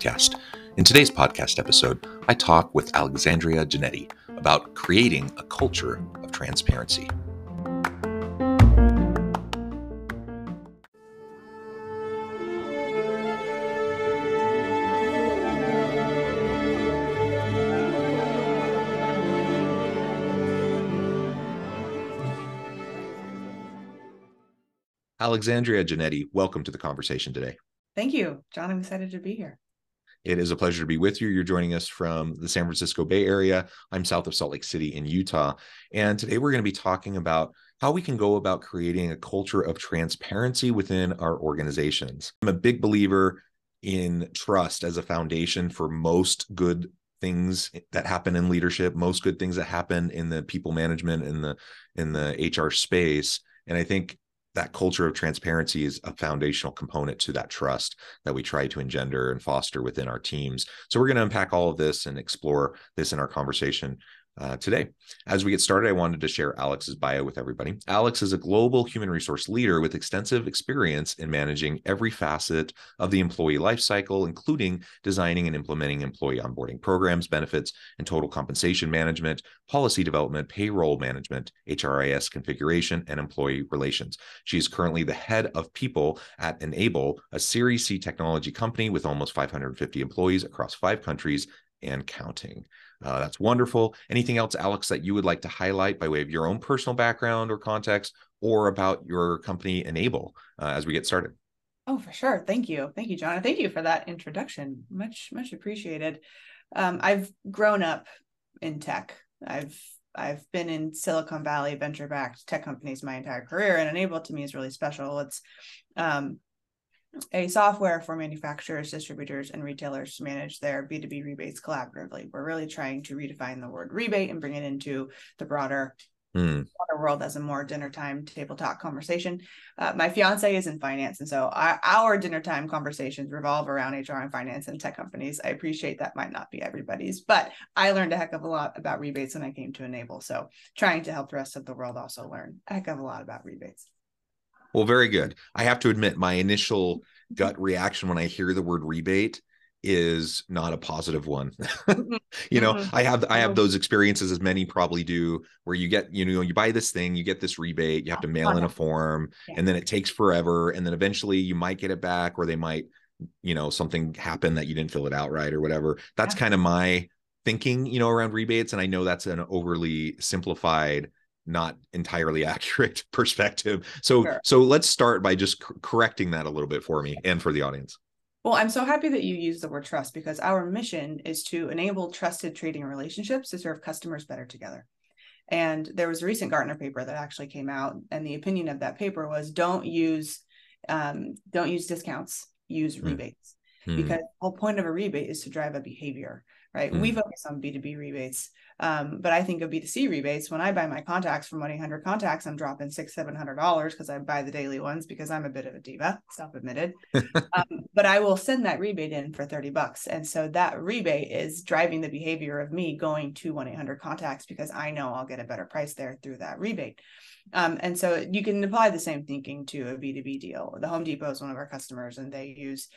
Podcast. In today's podcast episode, I talk with Alexandria Genetti about creating a culture of transparency. Alexandria Genetti, welcome to the conversation today. Thank you, John. I'm excited to be here. It is a pleasure to be with you. You're joining us from the San Francisco Bay Area. I'm south of Salt Lake City in Utah. And today we're going to be talking about how we can go about creating a culture of transparency within our organizations. I'm a big believer in trust as a foundation for most good things that happen in leadership, most good things that happen in the people management in the in the HR space. And I think that culture of transparency is a foundational component to that trust that we try to engender and foster within our teams. So we're going to unpack all of this and explore this in our conversation uh, today. As we get started, I wanted to share Alex's bio with everybody. Alex is a global human resource leader with extensive experience in managing every facet of the employee lifecycle, including designing and implementing employee onboarding programs, benefits, and total compensation management, policy development, payroll management, HRIS configuration, and employee relations. She is currently the head of people at Enable, a Series C technology company with almost 550 employees across five countries and counting. Uh, that's wonderful. Anything else, Alex, that you would like to highlight by way of your own personal background or context or about your company Enable uh, as we get started? Oh, for sure. Thank you. Thank you, John. Thank you for that introduction. Much, much appreciated. Um, I've grown up in tech. I've I've been in Silicon Valley venture backed tech companies my entire career, and Enable to me is really special. It's um, a software for manufacturers, distributors, and retailers to manage their B2B rebates collaboratively. We're really trying to redefine the word rebate and bring it into the broader, mm. world as a more dinner time table talk conversation. Uh, my fiance is in finance, and so our, our dinner time conversations revolve around HR and finance and tech companies. I appreciate that might not be everybody's, but I learned a heck of a lot about rebates when I came to Enable. So trying to help the rest of the world also learn a heck of a lot about rebates. Well, very good. I have to admit, my initial gut reaction when I hear the word rebate is not a positive one. Mm-hmm. you know, mm-hmm. I have I have mm-hmm. those experiences as many probably do where you get, you know, you buy this thing, you get this rebate, you have to mail in a form, and then it takes forever. And then eventually you might get it back, or they might, you know, something happen that you didn't fill it out right or whatever. That's kind of my thinking, you know, around rebates. And I know that's an overly simplified not entirely accurate perspective. So sure. so let's start by just correcting that a little bit for me and for the audience. Well, I'm so happy that you use the word trust because our mission is to enable trusted trading relationships to serve customers better together. And there was a recent Gartner paper that actually came out, and the opinion of that paper was don't use um, don't use discounts, use mm. rebates. Mm. Because the whole point of a rebate is to drive a behavior right? Mm. We focus on B2B rebates. Um, but I think of B2C rebates. When I buy my contacts from 1 800 contacts, I'm dropping six, $700 because I buy the daily ones because I'm a bit of a diva, self admitted. um, but I will send that rebate in for 30 bucks. And so that rebate is driving the behavior of me going to 1 800 contacts because I know I'll get a better price there through that rebate. Um, and so you can apply the same thinking to a B2B deal. The Home Depot is one of our customers, and they use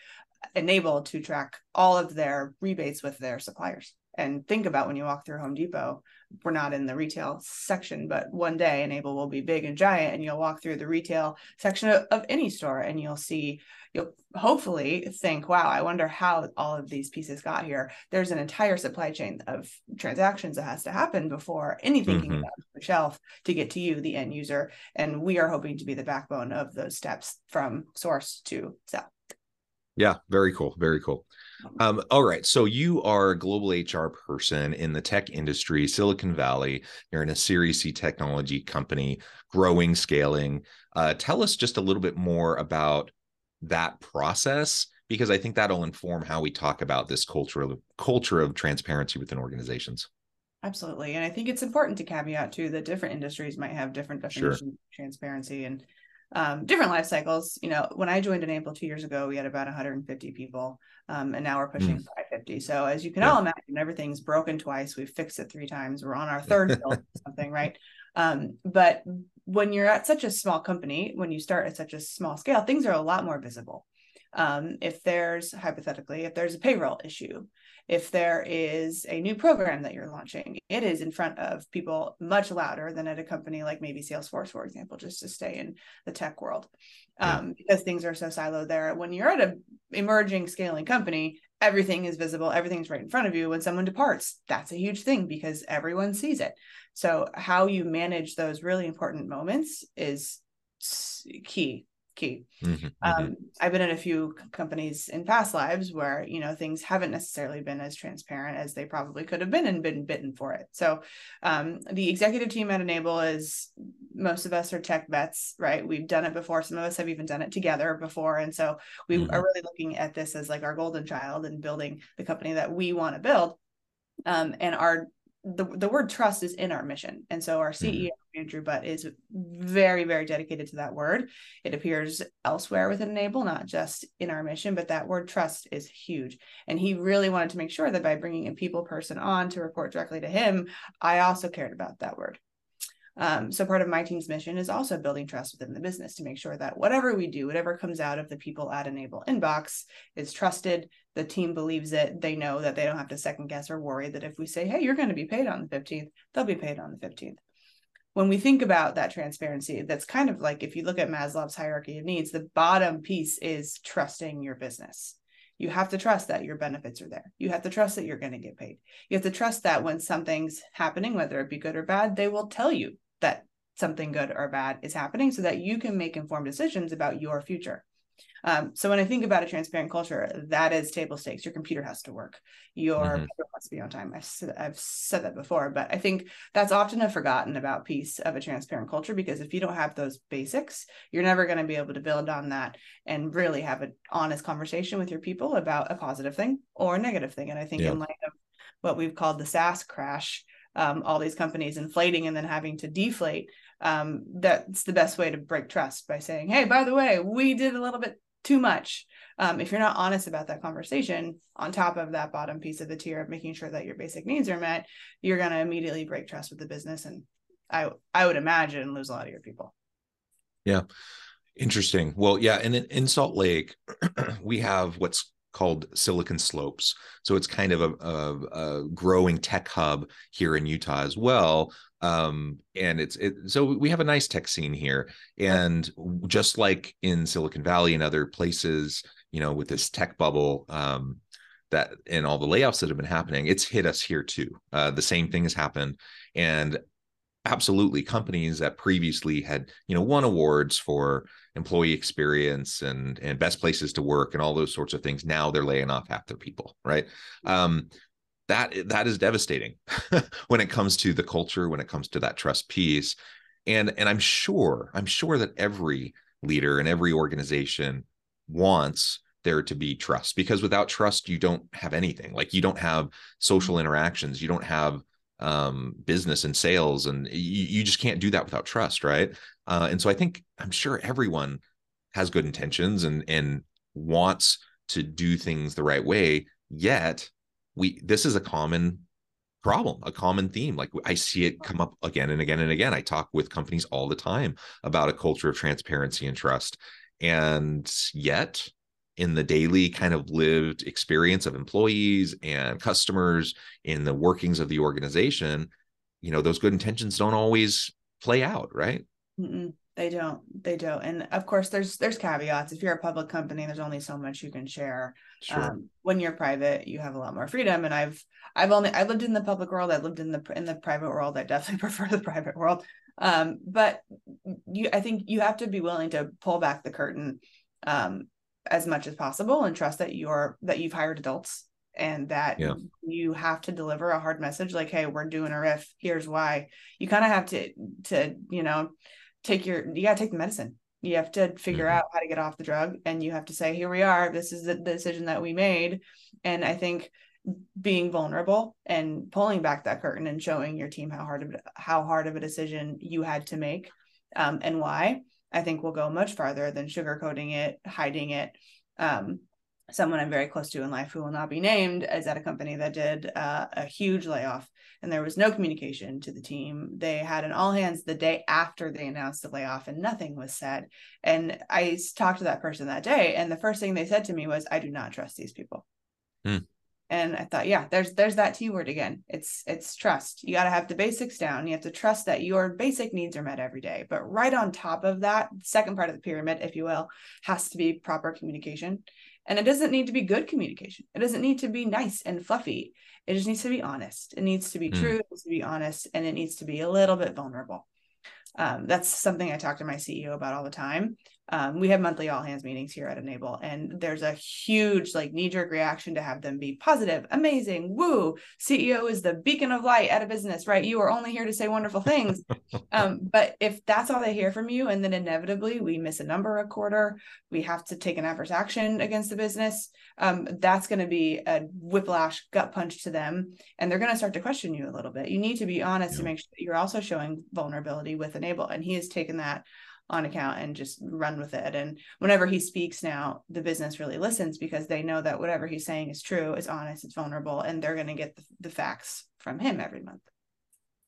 Enable to track all of their rebates with their suppliers. And think about when you walk through Home Depot, we're not in the retail section, but one day Enable will be big and giant, and you'll walk through the retail section of, of any store and you'll see, you'll hopefully think, wow, I wonder how all of these pieces got here. There's an entire supply chain of transactions that has to happen before anything mm-hmm. can get off the shelf to get to you, the end user. And we are hoping to be the backbone of those steps from source to sell. Yeah, very cool. Very cool. Um, all right. So you are a global HR person in the tech industry, Silicon Valley. You're in a Series C technology company, growing, scaling. Uh, tell us just a little bit more about that process because I think that'll inform how we talk about this culture of culture of transparency within organizations. Absolutely. And I think it's important to caveat too that different industries might have different definitions sure. of transparency and um, different life cycles. You know, when I joined Enable two years ago, we had about 150 people, um, and now we're pushing mm. 550. So as you can yeah. all imagine, everything's broken twice. We've fixed it three times. We're on our third build something, right? Um, but when you're at such a small company, when you start at such a small scale, things are a lot more visible. Um, if there's hypothetically, if there's a payroll issue, if there is a new program that you're launching, it is in front of people much louder than at a company like maybe Salesforce, for example, just to stay in the tech world, um, yeah. because things are so siloed there. When you're at an emerging scaling company, everything is visible, everything's right in front of you. When someone departs, that's a huge thing because everyone sees it. So, how you manage those really important moments is key key. Mm-hmm, um, mm-hmm. I've been in a few companies in past lives where you know things haven't necessarily been as transparent as they probably could have been and been bitten for it. So um, the executive team at Enable is most of us are tech vets, right? We've done it before. Some of us have even done it together before, and so we mm-hmm. are really looking at this as like our golden child and building the company that we want to build. Um, and our the, the word trust is in our mission. And so our CEO, mm-hmm. Andrew Butt, is very, very dedicated to that word. It appears elsewhere within Enable, not just in our mission, but that word trust is huge. And he really wanted to make sure that by bringing a people person on to report directly to him, I also cared about that word. Um, so part of my team's mission is also building trust within the business to make sure that whatever we do, whatever comes out of the people at Enable inbox is trusted. The team believes it. They know that they don't have to second guess or worry that if we say, hey, you're going to be paid on the 15th, they'll be paid on the 15th. When we think about that transparency, that's kind of like if you look at Maslow's hierarchy of needs, the bottom piece is trusting your business you have to trust that your benefits are there. You have to trust that you're going to get paid. You have to trust that when something's happening, whether it be good or bad, they will tell you that something good or bad is happening so that you can make informed decisions about your future. Um, so when I think about a transparent culture, that is table stakes. Your computer has to work. Your mm-hmm. must be on time. I've said, I've said that before, but I think that's often a forgotten about piece of a transparent culture because if you don't have those basics, you're never going to be able to build on that and really have an honest conversation with your people about a positive thing or a negative thing. And I think yeah. in light of what we've called the SaaS crash, um, all these companies inflating and then having to deflate um, that's the best way to break trust by saying hey by the way we did a little bit too much. Um, if you're not honest about that conversation on top of that bottom piece of the tier of making sure that your basic needs are met you're going to immediately break trust with the business and i i would imagine lose a lot of your people. Yeah. Interesting. Well yeah and in, in salt lake we have what's called Silicon Slopes. So it's kind of a, a, a growing tech hub here in Utah as well. Um, and it's it, so we have a nice tech scene here. And just like in Silicon Valley and other places, you know, with this tech bubble, um, that and all the layoffs that have been happening, it's hit us here too. Uh, the same thing has happened. And absolutely companies that previously had you know won awards for employee experience and and best places to work and all those sorts of things now they're laying off half their people right? Um that that is devastating when it comes to the culture when it comes to that trust piece. And and i'm sure i'm sure that every leader and every organization wants there to be trust because without trust you don't have anything. Like you don't have social interactions. You don't have um, business and sales, and you, you, just can't do that without trust, right? Uh, and so I think I'm sure everyone has good intentions and and wants to do things the right way. Yet we this is a common problem, a common theme. Like I see it come up again and again and again. I talk with companies all the time about a culture of transparency and trust, and yet in the daily kind of lived experience of employees and customers in the workings of the organization you know those good intentions don't always play out right? Mm-mm, they don't they don't. And of course there's there's caveats. If you're a public company there's only so much you can share. Sure. um, when you're private you have a lot more freedom. And i've i've only i lived in the public world. I lived in the in the private world. I definitely prefer the private world. Um, but you i think you have to be willing to pull back the curtain um, as much as possible and trust that you're that you've hired adults and that yeah. you have to deliver a hard message like hey we're doing a RIF. Here's why. You kind of have to to you know take your you got to take the medicine. You have to figure mm-hmm. out how to get off the drug and you have to say here we are. This is the decision that we made. And i think being vulnerable and pulling back that curtain and showing your team how hard of how hard of a decision you had to make um, and why i think will go much farther than sugarcoating it hiding it um, someone i'm very close to in life who will not be named is at a company that did uh, a huge layoff and there was no communication to the team. They had an all hands the day after they announced the layoff and nothing was said. And I talked to that person that day and the first thing they said to me was I do not trust these people. Hmm. And I thought, yeah, there's there's that T word again. It's it's trust. You got to have the basics down. You have to trust that your basic needs are met every day. But right on top of that, second part of the pyramid, if you will, has to be proper communication. And it doesn't need to be good communication. It doesn't need to be nice and fluffy. It just needs to be honest. It needs to be mm. true. It needs to be honest, and it needs to be a little bit vulnerable. Um, that's something I talk to my CEO about all the time. Um, we have monthly all hands meetings here at enable and there's a huge like knee-jerk reaction to have them be positive amazing woo ceo is the beacon of light at a business right? You are only here to say wonderful things. Um, but if that's all they hear from you and then inevitably we miss a number a quarter we have to take an adverse action against the business um, that's going to be a whiplash gut punch to them and they're going to start to question you a little bit. You need to be honest yeah. to make sure that you're also showing vulnerability with enable and he has taken that on account and just run with it. And whenever he speaks now, the business really listens because they know that whatever he's saying is true, is honest, it's vulnerable, and they're going to get the, the, facts from him every month.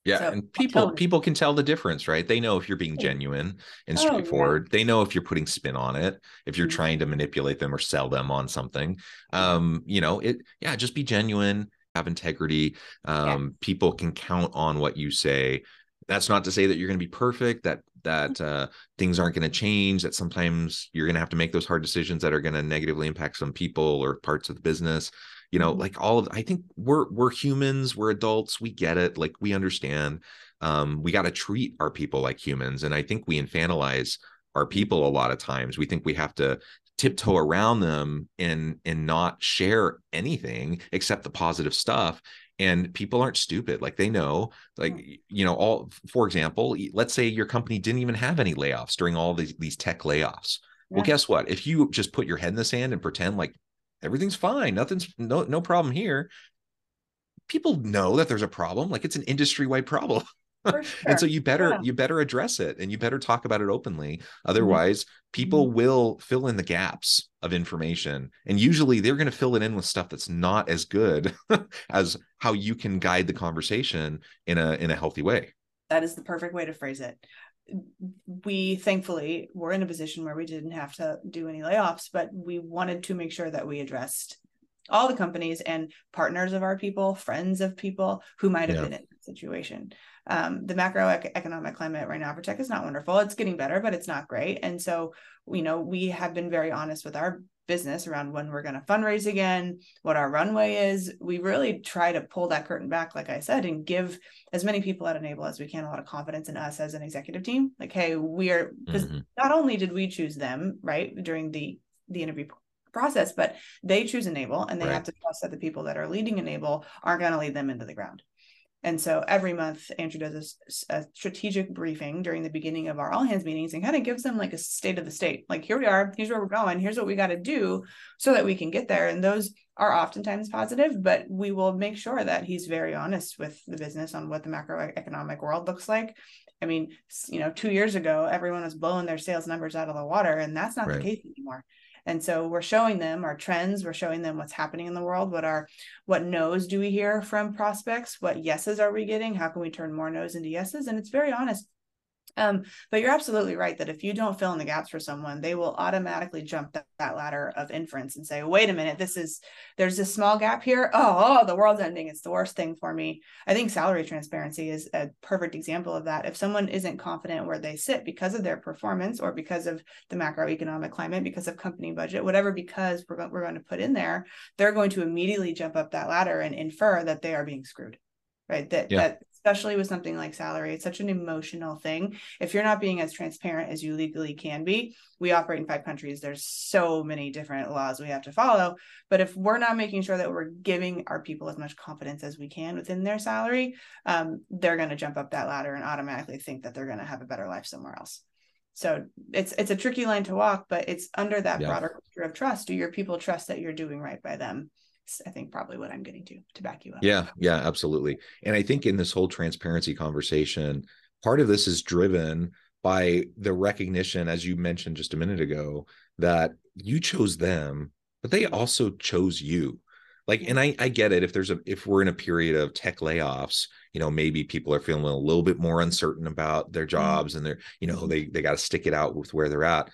Yeah, so, and people people can tell the difference, right? They know if you're being genuine and straightforward. Oh, yeah. They know if you're putting spin on it, if you're mm-hmm. trying to manipulate them or sell them on something. Um, you know, it yeah, just be genuine, have integrity. Um, yeah. people can count on what you say. That's not to say that you're going to be perfect. That that uh, things aren't going to change. That sometimes you're going to have to make those hard decisions that are going to negatively impact some people or parts of the business. You know, mm-hmm. like all of. I think we're we're humans. We're adults. We get it. Like we understand. Um, we got to treat our people like humans, and I think we infantilize our people a lot of times. We think we have to tiptoe around them and and not share anything except the positive stuff and people aren't stupid like they know like you know all for example let's say your company didn't even have any layoffs during all these, these tech layoffs yeah. well guess what if you just put your head in the sand and pretend like everything's fine nothing's no no problem here people know that there's a problem like it's an industry wide problem Sure. and so you better yeah. you better address it and you better talk about it openly mm-hmm. otherwise mm-hmm. people will fill in the gaps of information and usually they're going to fill it in with stuff that's not as good as how you can guide the conversation in a in a healthy way that is the perfect way to phrase it we thankfully were in a position where we didn't have to do any layoffs but we wanted to make sure that we addressed all the companies and partners of our people friends of people who might have yeah. been in that situation um, the macroeconomic climate right now for tech is not wonderful. It's getting better, but it's not great. And so, you know, we have been very honest with our business around when we're going to fundraise again, what our runway is. We really try to pull that curtain back, like I said, and give as many people at Enable as we can a lot of confidence in us as an executive team. Like, hey, we are because mm-hmm. not only did we choose them right during the the interview process, but they choose Enable and they right. have to trust that the people that are leading Enable aren't going to lead them into the ground. And so every month, Andrew does a, a, strategic briefing during the beginning of our all hands meetings and kind of gives them like a state of the state. Like, here we are, here's where we're going, here's what we got to do so that we can get there. And those are oftentimes positive, but we will make sure that he's very honest with the business on what the macroeconomic world looks like. I mean, you know, two years ago, everyone was blowing their sales numbers out of the water, and that's not right. the case anymore and so we're showing them our trends we're showing them what's happening in the world what are what no's do we hear from prospects what yeses are we getting how can we turn more no's into yeses? And it's very honest um, but you're absolutely right that if you don't fill in the gaps for someone, they will automatically jump that, that, ladder of inference and say, wait a minute, this is there's a small gap here. Oh, oh, the world's ending. It's the worst thing for me. I think salary transparency is a perfect example of that. If someone isn't confident where they sit because of their performance or because of the macroeconomic climate, because of company budget, whatever, because we're, we're going to put in there, they're going to immediately jump up that ladder and infer that they are being screwed right that yeah. that especially with something like salary it's such an emotional thing. If you're not being as transparent as you legally can be we operate in five countries there's so many different laws we have to follow. But if we're not making sure that we're giving our people as much confidence as we can within their salary um, they're going to jump up that ladder and automatically think that they're going to have a better life somewhere else. So it's it's a tricky line to walk but it's under that yeah. broader culture of trust. Do your people trust that you're doing right by them I think probably what I'm getting to to back you up. Yeah, yeah, absolutely. And I think in this whole transparency conversation, part of this is driven by the recognition, as you mentioned just a minute ago, that you chose them, but they also chose you. Like, and I, I get it. If there's a, if we're in a period of tech layoffs, you know, maybe people are feeling a little bit more uncertain about their mm-hmm. jobs and they're, you know, they, they got to stick it out with where they're at.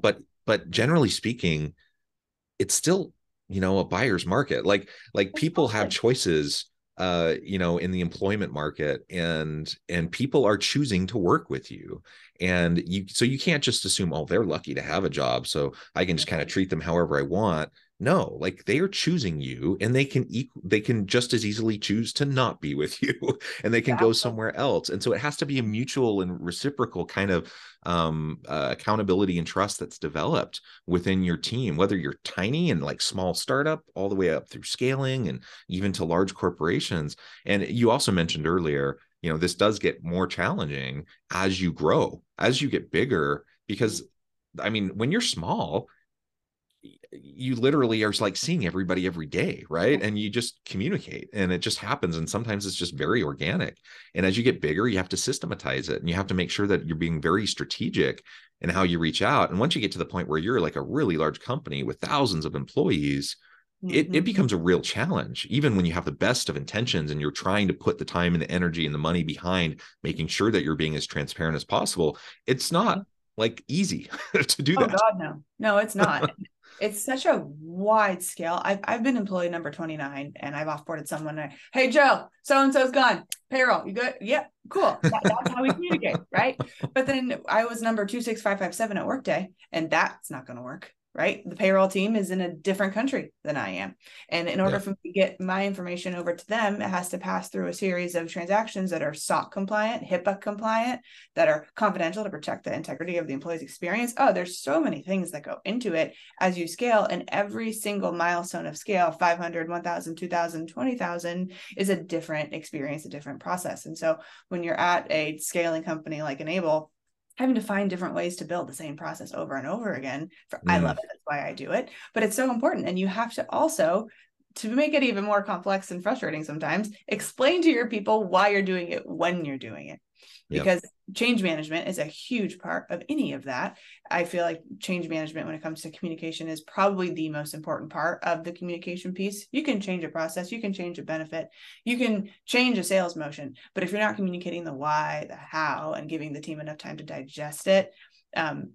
But, but generally speaking, it's still you know a buyer's market. Like like people have choices uh you know in the employment market and and people are choosing to work with you. And you so you can't just assume oh they're lucky to have a job so i can just kind of treat them however i want no like they are choosing you and they can equal they can just as easily choose to not be with you and they can yeah. go somewhere else and so it has to be a mutual and reciprocal kind of um, uh, accountability and trust that's developed within your team whether you're tiny and like small startup all the way up through scaling and even to large corporations and you also mentioned earlier you know this does get more challenging as you grow as you get bigger because i mean when you're small you literally are like seeing everybody every day right and you just communicate and it just happens and sometimes it's just very organic and as you get bigger you have to systematize it and you have to make sure that you're being very strategic in how you reach out and once you get to the point where you're like a really large company with thousands of employees mm-hmm. it, it mm-hmm. becomes a real challenge even when you have the best of intentions and you're trying to put the time and the energy and the money behind making sure that you're being as transparent as possible it's not. Like easy to do oh, that. oh. God, no, no, it's not. it's such a wide scale. I've, I've been employee number 29 and I've offboarded someone. And, hey, Joe, so and so's gone. Payroll, you good? Yep, cool. That, that's how we communicate, right? But then I was number 26557 at Workday, and that's not going to work right? The payroll team is in a different country than I am. And in order yeah. for me to get my information over to them, it has to pass through a series of transactions that are SOC compliant, HIPAA compliant, that are confidential to protect the integrity of the employee's experience. Oh, there's so many things that go into it as you scale. And every single milestone of scale 500, 1,000, 2,000, 20,000 is a different experience, a different process. And so when you're at a scaling company like Enable, having to find different ways to build the same process over and over again. For, mm. I love it. That's why I do it. But it's so important. And you have to also, to make it even more complex and frustrating sometimes, explain to your people why you're doing it when you're doing it because yep. change management is a huge part of any of that. I feel like change management when it comes to communication is probably the most important part of the communication piece. You can change a process, you can change a benefit, you can change a sales motion, but if you're not communicating the why, the how, and giving the team enough time to digest it, um,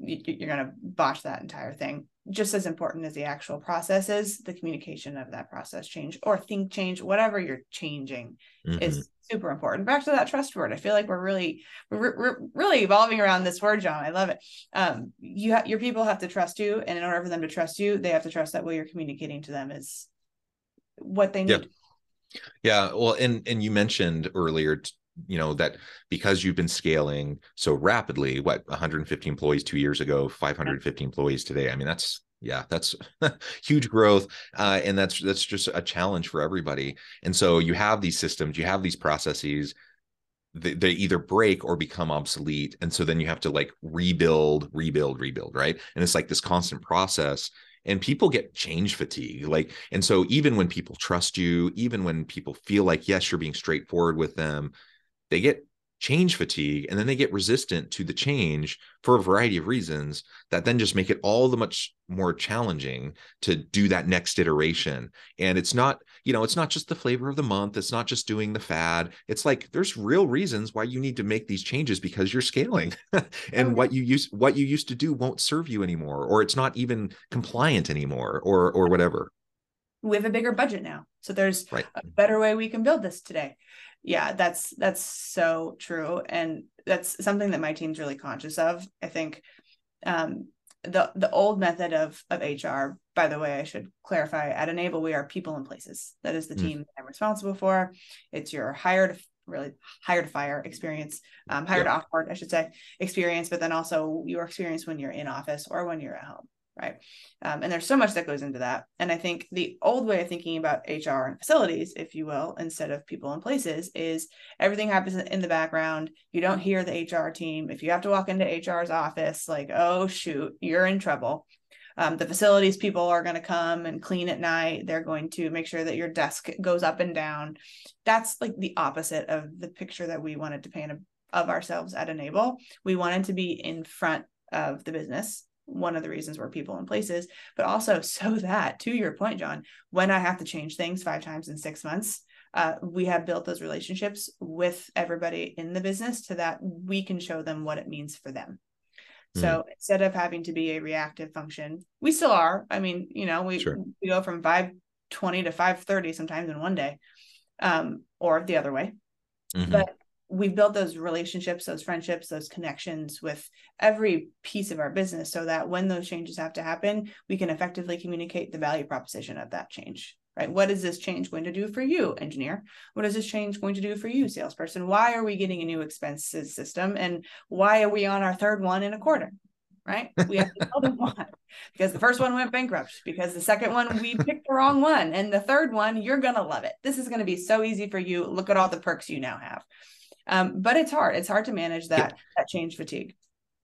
you're going to botch that entire thing just as important as the actual process is the communication of that process change or think change whatever you're changing mm-hmm. is super important back to that trust word i feel like we're really we're, we're really evolving around this word john i love it um you have your people have to trust you and in order for them to trust you they have to trust that what you're communicating to them is what they need yep. yeah well and and you mentioned earlier you know that because you've been scaling so rapidly what 150 employees two years ago 550 employees today? I mean that's yeah that's huge growth uh, and that's that's just a challenge for everybody. And so you have these systems you have these processes they, they either break or become obsolete. And so then you have to like rebuild rebuild rebuild right? And it's like this constant process and people get change fatigue like and so even when people trust you even when people feel like yes you're being straightforward with them they get change fatigue and then they get resistant to the change for a variety of reasons that then just make it all the much more challenging to do that next iteration. And it's not you know it's not just the flavor of the month it's not just doing the fad. It's like there's real reasons why you need to make these changes because you're scaling. And what you use what you used to do won't serve you anymore or it's not even compliant anymore or or whatever. We have a bigger budget now. So there's right. a better way we can build this today yeah that's that's so true and that's something that my team's really conscious of i think um the the old method of of hr by the way i should clarify at enable we are people and places. That is the mm. team i'm responsible for. It's your hired really hired to fire experience um hire to offboard i should say experience but then also your experience when you're in office or when you're at home right? Um, and there's so much that goes into that. And i think the old way of thinking about hr and facilities if you will instead of people and places is everything happens in the background. You don't hear the hr team. If you have to walk into hr's office like oh shoot you're in trouble. Um, the facilities people are going to come and clean at night. They're going to make sure that your desk goes up and down. That's like the opposite of the picture that we wanted to paint of ourselves at enable we wanted to be in front of the business one of the reasons we're people in places, but also so that, to your point, John, when I have to change things five times in six months, uh, we have built those relationships with everybody in the business to that we can show them what it means for them. Mm. So instead of having to be a reactive function, we still are. I mean, you know, we, sure. we go from 520 to 530 sometimes in one day, um, or the other way. Mm-hmm. But we built those relationships, those friendships, those connections with every piece of our business so that when those changes have to happen, we can effectively communicate the value proposition of that change. Right? What is this change going to do for you, engineer? What is this change going to do for you, salesperson? Why are we getting a new expenses system? And why are we on our third one in a quarter? Right? We have to tell them why. Because the first one went bankrupt, because the second one we picked the wrong one. And the third one, you're gonna love it. This is gonna be so easy for you. Look at all the perks you now have um, but it's hard. It's hard to manage that that change fatigue.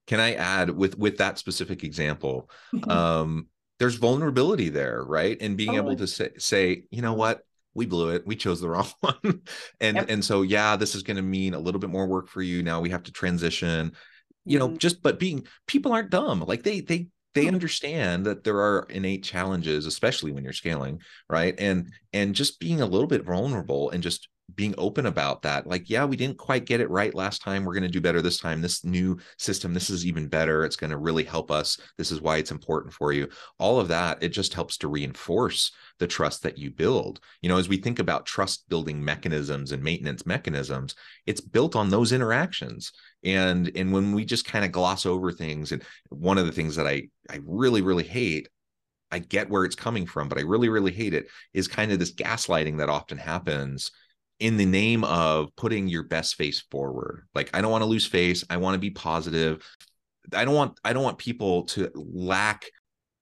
Can i add with with that specific example um there's vulnerability there right? And being able to say say you know what? We blew it. We chose the wrong one. And yep. and so yeah this is going to mean a little bit more work for you. Now we have to transition. You know mm-hmm. just but being people aren't dumb. Like they they they understand that there are innate challenges especially when you're scaling right? And and just being a little bit vulnerable and just being open about that like yeah we didn't quite get it right last time we're going to do better this time this new system this is even better it's going to really help us this is why it's important for you all of that it just helps to reinforce the trust that you build you know as we think about trust building mechanisms and maintenance mechanisms it's built on those interactions and and when we just kind of gloss over things and one of the things that i i really really hate I get where it's coming from, but I really, really hate it. Is kind of this gaslighting that often happens in the name of putting your best face forward. Like I don't want to lose face. I want to be positive. I don't want I don't want people to lack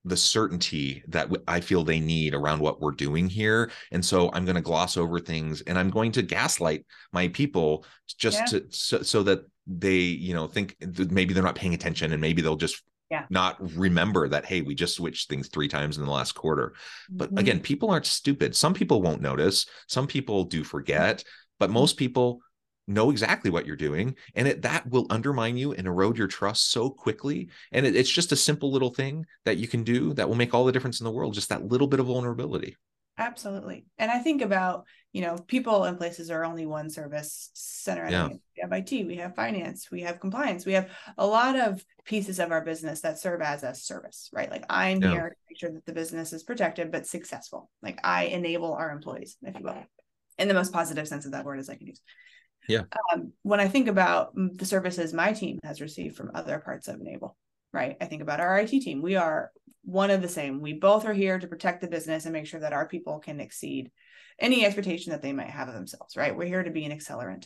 the certainty that I feel they need around what we're doing here. And so I'm going to gloss over things and I'm going to gaslight my people just yeah. to so, so that they, you know, think maybe they're not paying attention and maybe they'll just yeah. not remember that hey we just switched things three times in the last quarter but mm-hmm. again people aren't stupid some people won't notice some people do forget but mm-hmm. most people know exactly what you're doing and it, that will undermine you and erode your trust so quickly and it, it's just a simple little thing that you can do that will make all the difference in the world just that little bit of vulnerability absolutely and i think about you know, people and places are only one service center. Yeah. We have IT, we have finance, we have compliance, we have a lot of pieces of our business that serve as a service, right? Like I'm yeah. here to make sure that the business is protected but successful. Like I enable our employees, if you will, in the most positive sense of that word as I can use. Yeah. Um, when I think about the services my team has received from other parts of Enable, right? I think about our IT team. We are one of the same. We both are here to protect the business and make sure that our people can exceed any expectation that they might have of themselves, right? We're here to be an accelerant.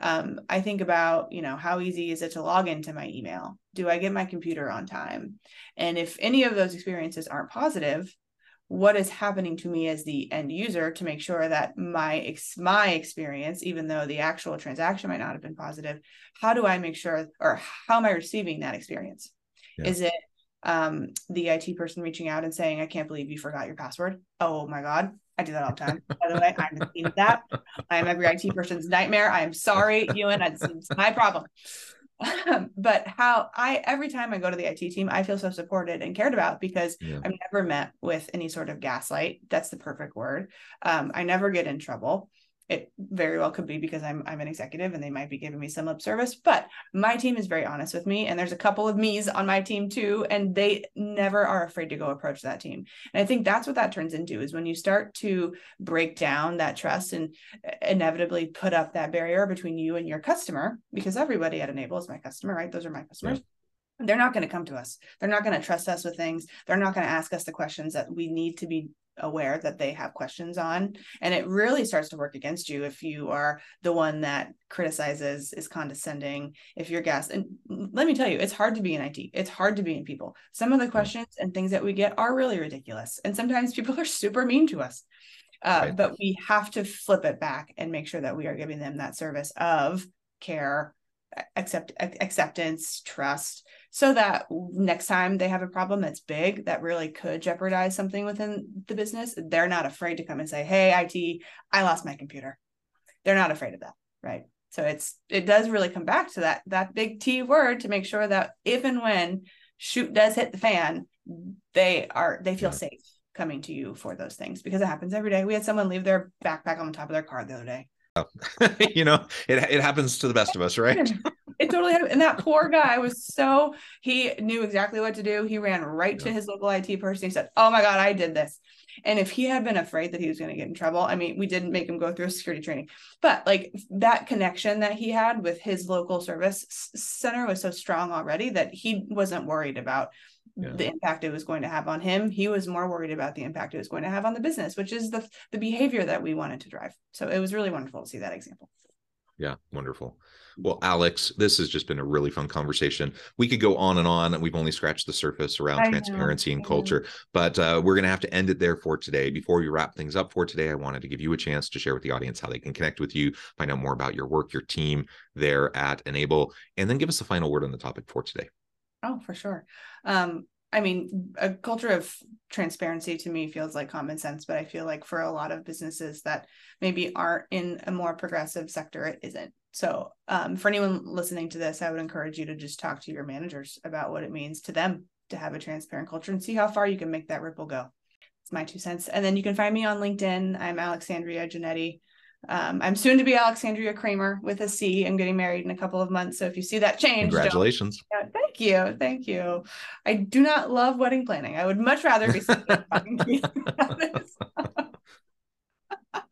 Um, I think about, you know, how easy is it to log into my email? Do I get my computer on time? And if any of those experiences aren't positive, what is happening to me as the end user to make sure that my ex- my experience even though the actual transaction might not have been positive how do i make sure or how am i receiving that experience yeah. is it um, the it person reaching out and saying i can't believe you forgot your password oh my god I do that all the time. By the way, I'm the queen of that. I am every IT person's nightmare. I am sorry, Ewan. It's my problem. but how I every time I go to the IT team, I feel so supported and cared about because yeah. I'm never met with any sort of gaslight. That's the perfect word. Um, I never get in trouble it very well could be because I'm I'm an executive and they might be giving me some lip service, but my team is very honest with me and there's a couple of me's on my team too and they never are afraid to go approach that team. And I think that's what that turns into is when you start to break down that trust and inevitably put up that barrier between you and your customer because everybody at Enable is my customer, right? Those are my customers. they're not going to come to us. They're not going to trust us with things. They're not going to ask us the questions that we need to be aware that they have questions on. And it really starts to work against you if you are the one that criticizes, is condescending, if you're gas. And let me tell you, it's hard to be in IT. It's hard to be in people. Some of the questions and things that we get are really ridiculous. And sometimes people are super mean to us. Uh, right. But we have to flip it back and make sure that we are giving them that service of care, accept acceptance, trust, so that next time they have a problem that's big that really could jeopardize something within the business, they're not afraid to come and say, "Hey, IT, I lost my computer." They're not afraid of that, right? So it's it does really come back to that that big T word to make sure that if and when shoot does hit the fan, they are they feel yeah. safe coming to you for those things because it happens every day. We had someone leave their backpack on the top of their car the other day. Oh, you know, it it happens to the best of us, right? it totally happened. And that poor guy was so he knew exactly what to do. He ran right yeah. to his local IT person. He said, "Oh my god, I did this." And if he had been afraid that he was going to get in trouble, I mean, we didn't make him go through a security training, but like that connection that he had with his local service center was so strong already that he wasn't worried about yeah. the impact it was going to have on him. He was more worried about the impact it was going to have on the business, which is the the behavior that we wanted to drive. So it was really wonderful to see that example. Yeah, wonderful. Well, Alex, this has just been a really fun conversation. We could go on and on. We've only scratched the surface around I transparency know. and culture, but uh, we're going to have to end it there for today. Before we wrap things up for today, I wanted to give you a chance to share with the audience how they can connect with you, find out more about your work, your team there at Enable, and then give us the final word on the topic for today. Oh, for sure. Um, I mean, a culture of transparency to me feels like common sense, but I feel like for a lot of businesses that maybe aren't in a more progressive sector, it isn't. So, um, for anyone listening to this, I would encourage you to just talk to your managers about what it means to them to have a transparent culture and see how far you can make that ripple go. It's my two cents. And then you can find me on LinkedIn. I'm Alexandria Genetti. Um, I'm soon to be Alexandria Cramer with a C. I'm getting married in a couple of months. So if you see that change, congratulations. Yeah, thank you. Thank you. I do not love wedding planning. I would much rather be talking to you about this.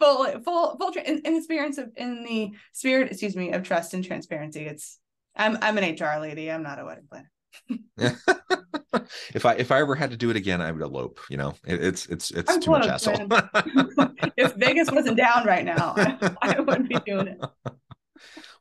full, full, full, in, in the spirit of, in the spirit, excuse me, of trust and transparency. It's, I'm, I'm an HR lady. I'm not a wedding planner. if I if I ever had to do it again, I would elope. You know, it, it's it's it's I'm too much hassle. if Vegas wasn't down right now, I, I wouldn't be doing it.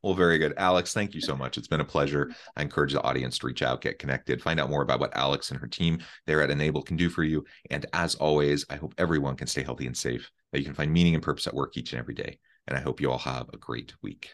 Well, very good. Alex, thank you so much. It's been a pleasure. I encourage the audience to reach out, get connected, find out more about what Alex and her team there at Enable can do for you. And as always, I hope everyone can stay healthy and safe, that you can find meaning and purpose at work each and every day. And I hope you all have a great week.